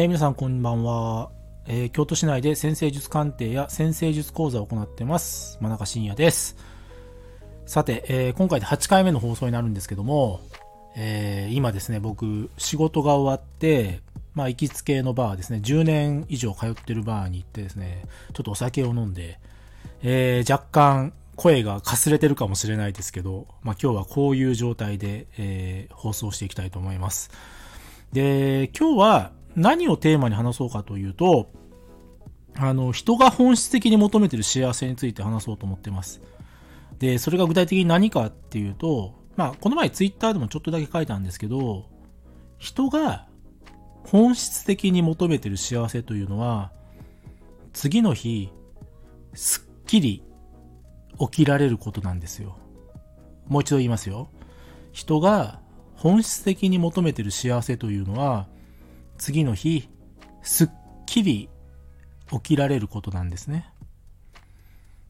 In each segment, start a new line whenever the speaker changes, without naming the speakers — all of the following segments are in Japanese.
えー、皆さんこんばんは、えー、京都市内で先生術鑑定や先生術講座を行ってます。真中信也です。さて、えー、今回で8回目の放送になるんですけども、え、今ですね、僕、仕事が終わって、まあ、行きつけのバーですね、10年以上通ってるバーに行ってですね、ちょっとお酒を飲んで、えー、若干声がかすれてるかもしれないですけど、まあ、今日はこういう状態で、えー、放送していきたいと思います。で、今日は何をテーマに話そうかというと、あの、人が本質的に求めてる幸せについて話そうと思ってます。で、それが具体的に何かっていうと、まあ、この前ツイッターでもちょっとだけ書いたんですけど、人が本質的に求めてる幸せというのは、次の日、すっきり起きられることなんですよ。もう一度言いますよ。人が本質的に求めてる幸せというのは、次の日、すっきり起きられることなんですね。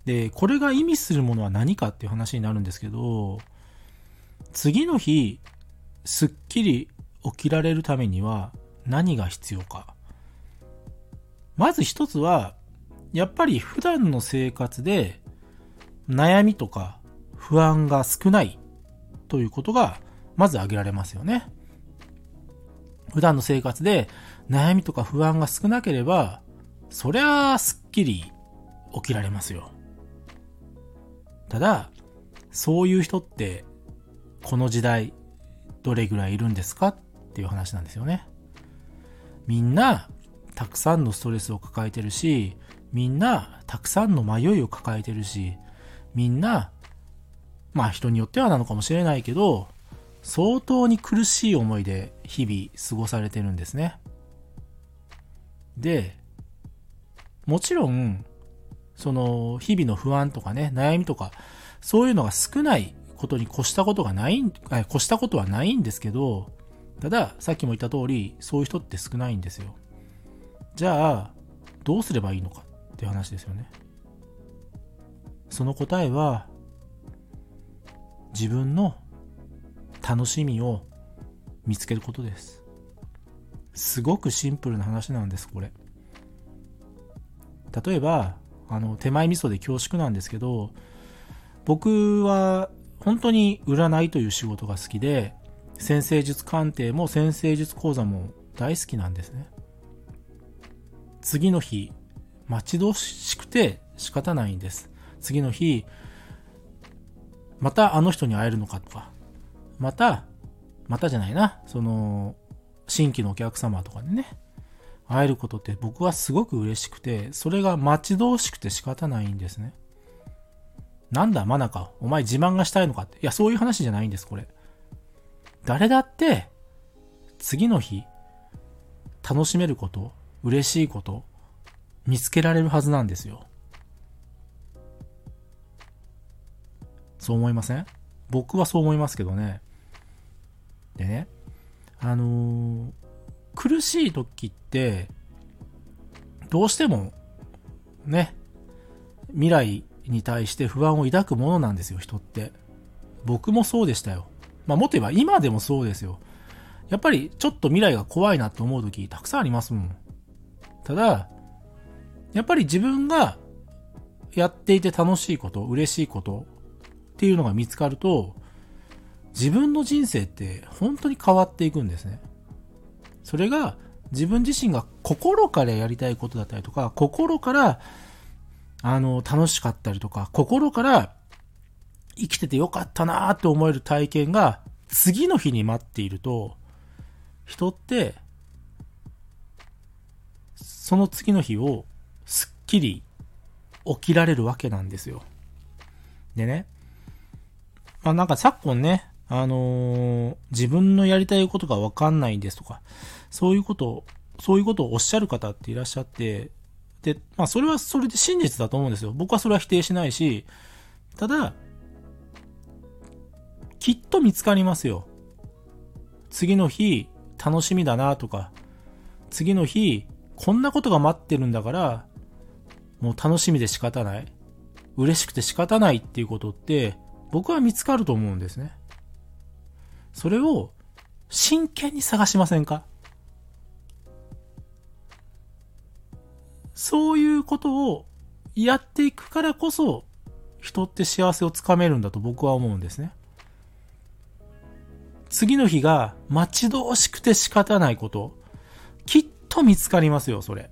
で、これが意味するものは何かっていう話になるんですけど、次の日、すっきり起きられるためには何が必要か。まず一つは、やっぱり普段の生活で悩みとか不安が少ないということがまず挙げられますよね。普段の生活で悩みとか不安が少なければ、そりゃあすっきり起きられますよ。ただ、そういう人って、この時代、どれぐらいいるんですか？っていう話なんですよね。みんな、たくさんのストレスを抱えてるし、みんな、たくさんの迷いを抱えてるし、みんな、まあ人によってはなのかもしれないけど、相当に苦しい思いで日々過ごされてるんですね。で、もちろん、その、日々の不安とかね、悩みとか、そういうのが少ないことに越したことがない、越したことはないんですけど、ただ、さっきも言った通り、そういう人って少ないんですよ。じゃあ、どうすればいいのかっていう話ですよね。その答えは、自分の楽しみを見つけることです。すごくシンプルな話なんです、これ。例えば、あの、手前味噌で恐縮なんですけど、僕は本当に占いという仕事が好きで、先生術鑑定も先生術講座も大好きなんですね。次の日、待ち遠しくて仕方ないんです。次の日、またあの人に会えるのかとか、また、またじゃないな、その、新規のお客様とかでね、会えることって僕はすごく嬉しくて、それが待ち遠しくて仕方ないんですね。なんだ、マナか。お前自慢がしたいのかって。いや、そういう話じゃないんです、これ。誰だって、次の日、楽しめること、嬉しいこと、見つけられるはずなんですよ。そう思いません？僕はそう思いますけどね。でね、あのー、苦しい時って、どうしても、ね、未来に対して不安を抱くものなんですよ、人って。僕もそうでしたよ。まあ、もっと言えば今でもそうですよ。やっぱりちょっと未来が怖いなと思う時たくさんありますもん。ただ、やっぱり自分がやっていて楽しいこと、嬉しいことっていうのが見つかると、自分の人生って本当に変わっていくんですね。それが自分自身が心からやりたいことだったりとか、心からあの、楽しかったりとか、心から生きててよかったなーって思える体験が次の日に待っていると、人って、その次の日をすっきり起きられるわけなんですよ。でね、まあなんか昨今ね、あのー、自分のやりたいことがわかんないんですとか、そういうことを、そういうことをおっしゃる方っていらっしゃって、で、まあそれはそれで真実だと思うんですよ。僕はそれは否定しないし、ただ、きっと見つかりますよ。次の日、楽しみだなとか、次の日、こんなことが待ってるんだから、もう楽しみで仕方ない。嬉しくて仕方ないっていうことって、僕は見つかると思うんですね。それを真剣に探しませんか？そういうことをやっていくからこそ、人って幸せをつかめるんだと僕は思うんですね。次の日が待ち遠しくて仕方ないこと。きっと見つかりますよ、それ。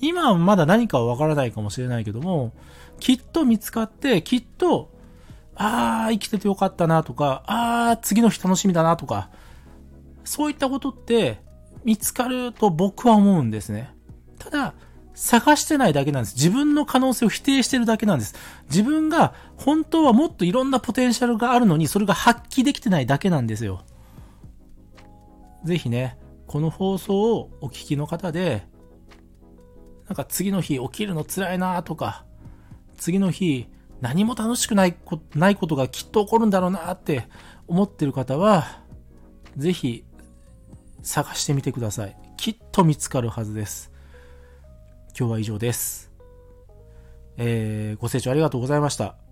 今はまだ何かはわからないかもしれないけども、きっと見つかって、きっと、ああ、生きててよかったなとか、ああ、次の日楽しみだなとか、そういったことって見つかると僕は思うんですね。ただ、探してないだけなんです。自分の可能性を否定してるだけなんです。自分が本当はもっといろんなポテンシャルがあるのに、それが発揮できてないだけなんですよ。ぜひね、この放送をお聞きの方で、なんか次の日起きるの辛いなとか、次の日何も楽しくないこないことがきっと起こるんだろうなって思ってる方は、ぜひ探してみてください。きっと見つかるはずです。今日は以上です。えー、ご清聴ありがとうございました。